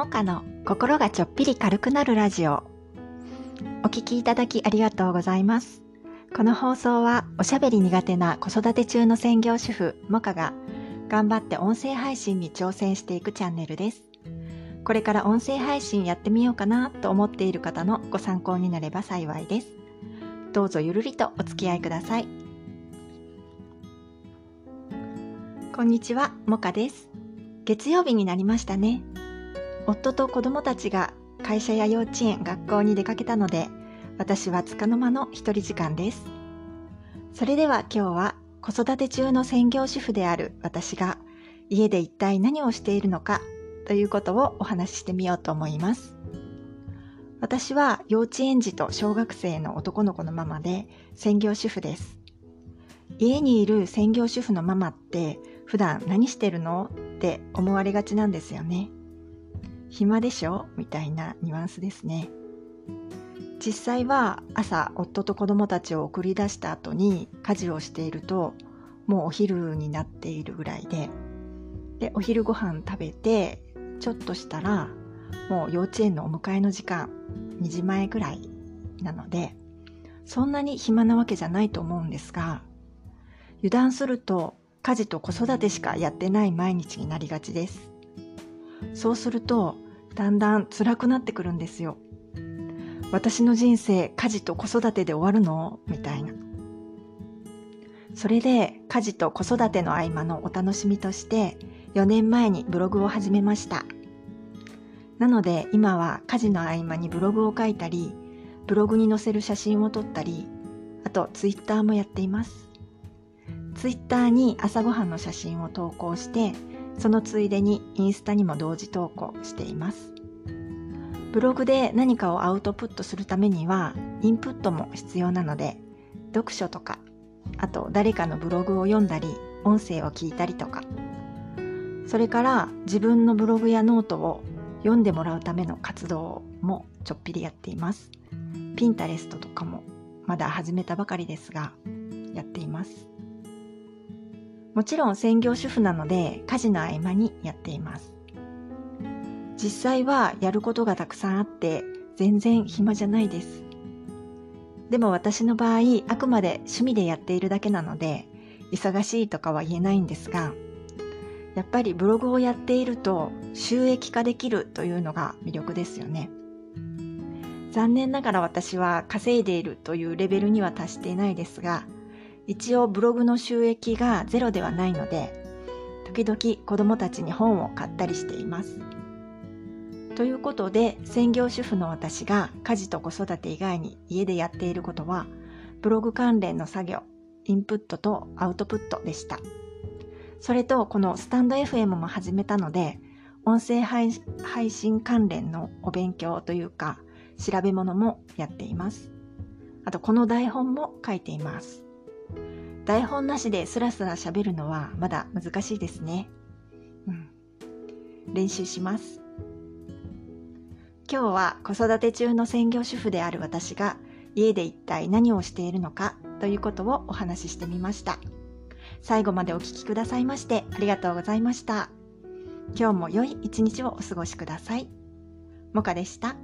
モカの心がちょっぴり軽くなるラジオ。お聞きいただきありがとうございます。この放送はおしゃべり苦手な子育て中の専業主婦モカが頑張って音声配信に挑戦していくチャンネルです。これから音声配信やってみようかなと思っている方のご参考になれば幸いです。どうぞゆるりとお付き合いください。こんにちは、モカです。月曜日になりましたね。夫と子供たちが会社や幼稚園、学校に出かけたので、私は束の間の一人時間です。それでは今日は子育て中の専業主婦である私が家で一体何をしているのかということをお話ししてみようと思います。私は幼稚園児と小学生の男の子のママで専業主婦です。家にいる専業主婦のママって普段何してるの？って思われがちなんですよね。暇でしょ？みたいなニュアンスですね。実際は朝夫と子供たちを送り出した後に家事をしているともうお昼になっているぐらいで。でお昼ご飯食べてちょっとしたらもう幼稚園のお迎えの時間2時前ぐらいなのでそんなに暇なわけじゃないと思うんですが油断すると家事と子育てしかやってない毎日になりがちです。そうするとだんだん辛くなってくるんですよ。私の人生家事と子育てで終わるの？みたいな。それで家事と子育ての合間のお楽しみとして4年前にブログを始めました。なので今は家事の合間にブログを書いたりブログに載せる写真を撮ったりあとツイッターもやっています。ツイッターに朝ごはんの写真を投稿してそのついでにインスタにも同時投稿しています。ブログで何かをアウトプットするためにはインプットも必要なので読書とかあと誰かのブログを読んだり音声を聞いたりとかそれから自分のブログやノートを読んでもらうための活動もちょっぴりやっています。ピンタレストとかもまだ始めたばかりですがやっています。もちろん専業主婦なので家事の合間にやっています実際はやることがたくさんあって全然暇じゃないです。でも私の場合、あくまで趣味でやっているだけなので、忙しいとかは言えないんですが、やっぱりブログをやっていると収益化できるというのが魅力ですよね。残念ながら私は稼いでいるというレベルには達していないですが、一応ブログの収益がゼロではないので、時々子供たちに本を買ったりしています。ということで専業主婦の私が家事と子育て以外に家でやっていることはブログ関連の作業インプットとアウトプットでした。それとこのスタンド FM も始めたので音声配信関連のお勉強というか調べ物もやっています。あとこの台本も書いています。台本なしでスラスラ喋るのはまだ難しいですねうん練習します今日は子育て中の専業主婦である私が家で一体何をしているのかということをお話ししてみました。最後までお聴きくださいましてありがとうございました。今日も良い一日をお過ごしください。もかでした。